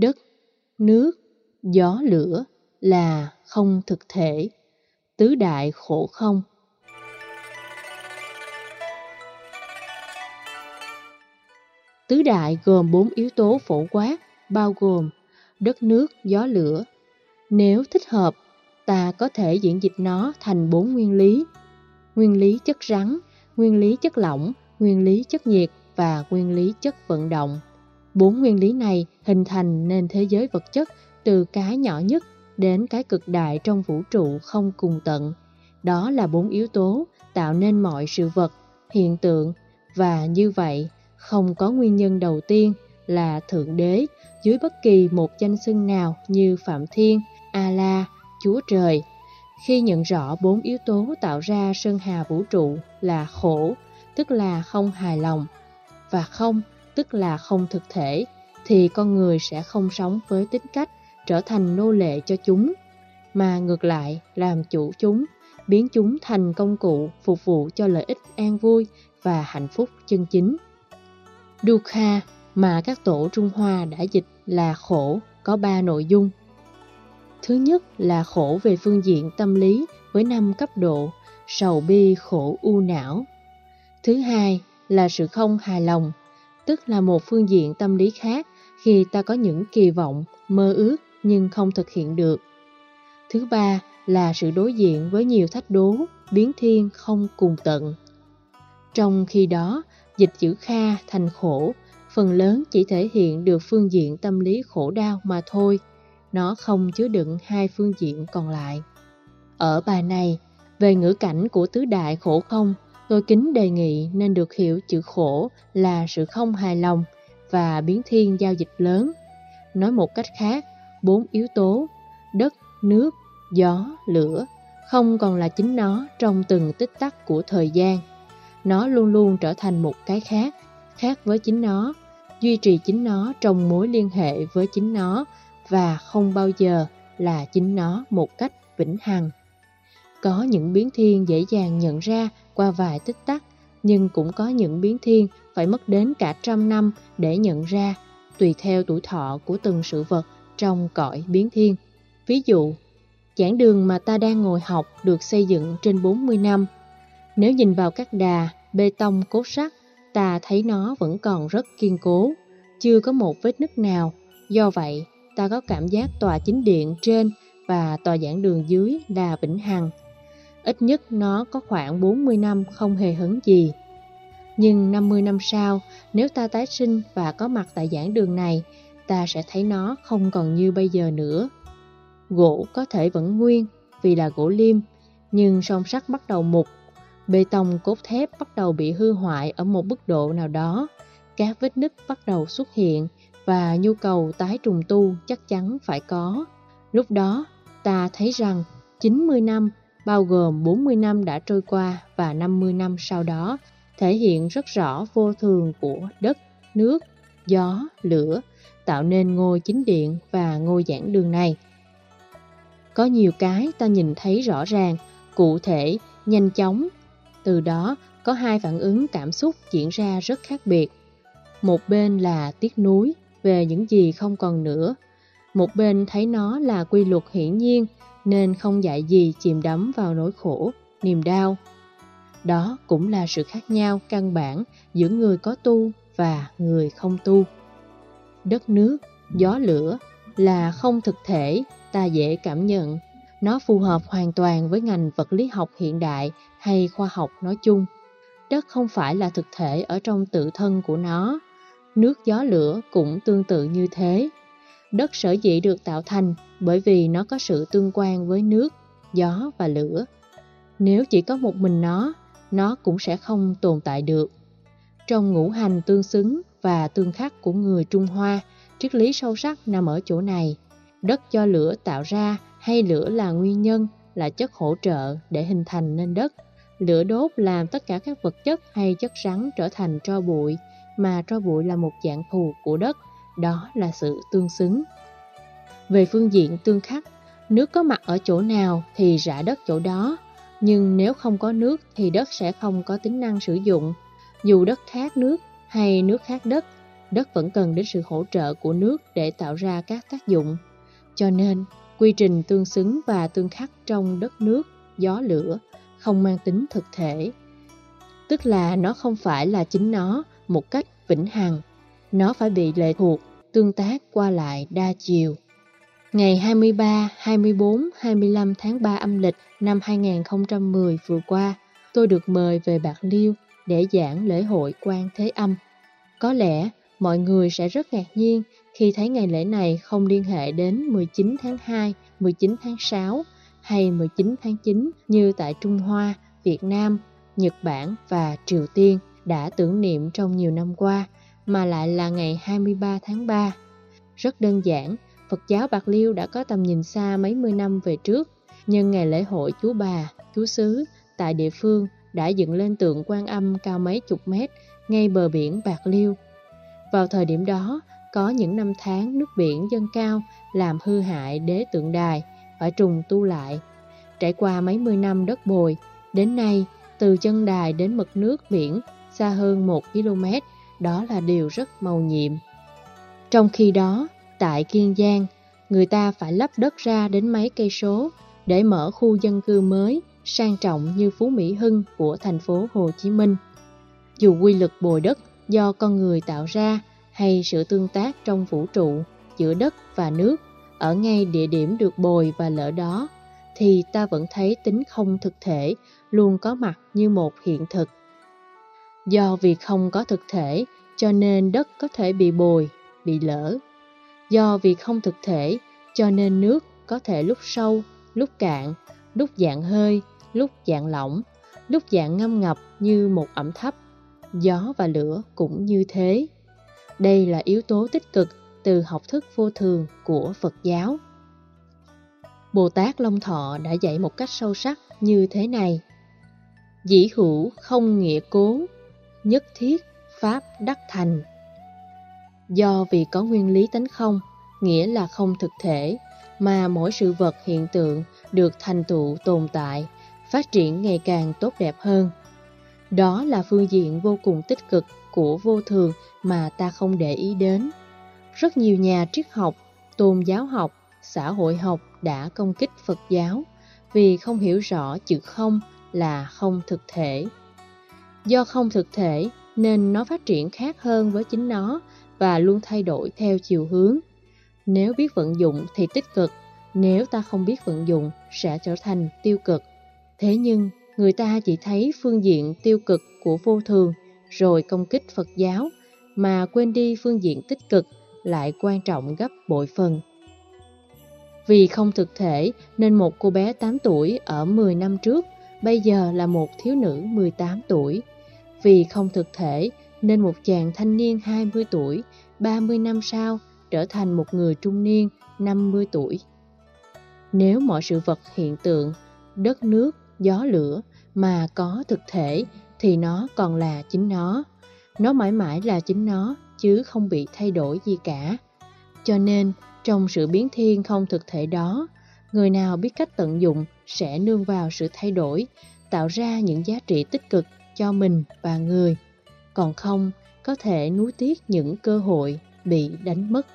đất, nước, gió lửa là không thực thể, tứ đại khổ không. Tứ đại gồm bốn yếu tố phổ quát, bao gồm đất nước, gió lửa. Nếu thích hợp, ta có thể diễn dịch nó thành bốn nguyên lý. Nguyên lý chất rắn, nguyên lý chất lỏng, nguyên lý chất nhiệt và nguyên lý chất vận động. Bốn nguyên lý này hình thành nên thế giới vật chất từ cái nhỏ nhất đến cái cực đại trong vũ trụ không cùng tận. Đó là bốn yếu tố tạo nên mọi sự vật, hiện tượng và như vậy không có nguyên nhân đầu tiên là Thượng Đế dưới bất kỳ một danh xưng nào như Phạm Thiên, A-La, Chúa Trời. Khi nhận rõ bốn yếu tố tạo ra sơn hà vũ trụ là khổ, tức là không hài lòng, và không, tức là không thực thể, thì con người sẽ không sống với tính cách trở thành nô lệ cho chúng, mà ngược lại làm chủ chúng, biến chúng thành công cụ phục vụ cho lợi ích an vui và hạnh phúc chân chính. Dukha mà các tổ Trung Hoa đã dịch là khổ có ba nội dung. Thứ nhất là khổ về phương diện tâm lý với năm cấp độ, sầu bi khổ u não. Thứ hai là sự không hài lòng, tức là một phương diện tâm lý khác khi ta có những kỳ vọng, mơ ước nhưng không thực hiện được. Thứ ba là sự đối diện với nhiều thách đố, biến thiên không cùng tận. Trong khi đó, dịch chữ kha thành khổ, phần lớn chỉ thể hiện được phương diện tâm lý khổ đau mà thôi, nó không chứa đựng hai phương diện còn lại. Ở bài này, về ngữ cảnh của tứ đại khổ không, tôi kính đề nghị nên được hiểu chữ khổ là sự không hài lòng và biến thiên giao dịch lớn. Nói một cách khác, bốn yếu tố đất, nước, gió, lửa không còn là chính nó trong từng tích tắc của thời gian. Nó luôn luôn trở thành một cái khác, khác với chính nó, duy trì chính nó trong mối liên hệ với chính nó và không bao giờ là chính nó một cách vĩnh hằng. Có những biến thiên dễ dàng nhận ra qua vài tích tắc, nhưng cũng có những biến thiên phải mất đến cả trăm năm để nhận ra, tùy theo tuổi thọ của từng sự vật trong cõi biến thiên. Ví dụ, giảng đường mà ta đang ngồi học được xây dựng trên 40 năm. Nếu nhìn vào các đà, bê tông, cốt sắt, ta thấy nó vẫn còn rất kiên cố, chưa có một vết nứt nào. Do vậy, ta có cảm giác tòa chính điện trên và tòa giảng đường dưới đà vĩnh hằng. Ít nhất nó có khoảng 40 năm không hề hấn gì. Nhưng 50 năm sau, nếu ta tái sinh và có mặt tại giảng đường này, ta sẽ thấy nó không còn như bây giờ nữa. Gỗ có thể vẫn nguyên vì là gỗ liêm, nhưng song sắt bắt đầu mục, bê tông cốt thép bắt đầu bị hư hoại ở một mức độ nào đó, các vết nứt bắt đầu xuất hiện và nhu cầu tái trùng tu chắc chắn phải có. Lúc đó, ta thấy rằng 90 năm, bao gồm 40 năm đã trôi qua và 50 năm sau đó, thể hiện rất rõ vô thường của đất, nước, gió, lửa, tạo nên ngôi chính điện và ngôi giảng đường này. Có nhiều cái ta nhìn thấy rõ ràng, cụ thể, nhanh chóng. Từ đó có hai phản ứng cảm xúc diễn ra rất khác biệt. Một bên là tiếc nuối về những gì không còn nữa. Một bên thấy nó là quy luật hiển nhiên nên không dạy gì chìm đắm vào nỗi khổ, niềm đau. Đó cũng là sự khác nhau căn bản giữa người có tu và người không tu đất nước, gió lửa là không thực thể, ta dễ cảm nhận. Nó phù hợp hoàn toàn với ngành vật lý học hiện đại hay khoa học nói chung. Đất không phải là thực thể ở trong tự thân của nó. Nước gió lửa cũng tương tự như thế. Đất sở dĩ được tạo thành bởi vì nó có sự tương quan với nước, gió và lửa. Nếu chỉ có một mình nó, nó cũng sẽ không tồn tại được. Trong ngũ hành tương xứng và tương khắc của người Trung Hoa, triết lý sâu sắc nằm ở chỗ này. Đất do lửa tạo ra hay lửa là nguyên nhân, là chất hỗ trợ để hình thành nên đất. Lửa đốt làm tất cả các vật chất hay chất rắn trở thành tro bụi, mà tro bụi là một dạng thù của đất, đó là sự tương xứng. Về phương diện tương khắc, nước có mặt ở chỗ nào thì rã đất chỗ đó, nhưng nếu không có nước thì đất sẽ không có tính năng sử dụng. Dù đất khác nước hay nước khác đất, đất vẫn cần đến sự hỗ trợ của nước để tạo ra các tác dụng. Cho nên, quy trình tương xứng và tương khắc trong đất nước, gió lửa không mang tính thực thể. Tức là nó không phải là chính nó một cách vĩnh hằng. Nó phải bị lệ thuộc, tương tác qua lại đa chiều. Ngày 23, 24, 25 tháng 3 âm lịch năm 2010 vừa qua, tôi được mời về Bạc Liêu để giảng lễ hội quan Thế Âm. Có lẽ mọi người sẽ rất ngạc nhiên khi thấy ngày lễ này không liên hệ đến 19 tháng 2, 19 tháng 6 hay 19 tháng 9 như tại Trung Hoa, Việt Nam, Nhật Bản và Triều Tiên đã tưởng niệm trong nhiều năm qua, mà lại là ngày 23 tháng 3. Rất đơn giản, Phật giáo Bạc Liêu đã có tầm nhìn xa mấy mươi năm về trước, nhân ngày lễ hội Chú Bà, Chú Xứ tại địa phương đã dựng lên tượng quan âm cao mấy chục mét ngay bờ biển Bạc Liêu. Vào thời điểm đó, có những năm tháng nước biển dâng cao làm hư hại đế tượng đài, phải trùng tu lại. Trải qua mấy mươi năm đất bồi, đến nay từ chân đài đến mực nước biển xa hơn 1 km, đó là điều rất màu nhiệm. Trong khi đó, tại Kiên Giang, người ta phải lấp đất ra đến mấy cây số để mở khu dân cư mới sang trọng như Phú Mỹ Hưng của thành phố Hồ Chí Minh. Dù quy lực bồi đất do con người tạo ra hay sự tương tác trong vũ trụ giữa đất và nước ở ngay địa điểm được bồi và lỡ đó, thì ta vẫn thấy tính không thực thể luôn có mặt như một hiện thực. Do vì không có thực thể, cho nên đất có thể bị bồi, bị lỡ. Do vì không thực thể, cho nên nước có thể lúc sâu, lúc cạn, lúc dạng hơi, lúc dạng lỏng, lúc dạng ngâm ngập như một ẩm thấp. Gió và lửa cũng như thế. Đây là yếu tố tích cực từ học thức vô thường của Phật giáo. Bồ Tát Long Thọ đã dạy một cách sâu sắc như thế này. Dĩ hữu không nghĩa cố, nhất thiết pháp đắc thành. Do vì có nguyên lý tánh không, nghĩa là không thực thể, mà mỗi sự vật hiện tượng được thành tựu tồn tại, phát triển ngày càng tốt đẹp hơn. Đó là phương diện vô cùng tích cực của vô thường mà ta không để ý đến. Rất nhiều nhà triết học, tôn giáo học, xã hội học đã công kích Phật giáo vì không hiểu rõ chữ không là không thực thể. Do không thực thể nên nó phát triển khác hơn với chính nó và luôn thay đổi theo chiều hướng. Nếu biết vận dụng thì tích cực, nếu ta không biết vận dụng sẽ trở thành tiêu cực. Thế nhưng, người ta chỉ thấy phương diện tiêu cực của vô thường rồi công kích Phật giáo mà quên đi phương diện tích cực lại quan trọng gấp bội phần. Vì không thực thể nên một cô bé 8 tuổi ở 10 năm trước bây giờ là một thiếu nữ 18 tuổi. Vì không thực thể nên một chàng thanh niên 20 tuổi 30 năm sau trở thành một người trung niên 50 tuổi. Nếu mọi sự vật hiện tượng, đất nước, gió lửa mà có thực thể thì nó còn là chính nó. Nó mãi mãi là chính nó chứ không bị thay đổi gì cả. Cho nên, trong sự biến thiên không thực thể đó, người nào biết cách tận dụng sẽ nương vào sự thay đổi, tạo ra những giá trị tích cực cho mình và người. Còn không, có thể nuối tiếc những cơ hội bị đánh mất.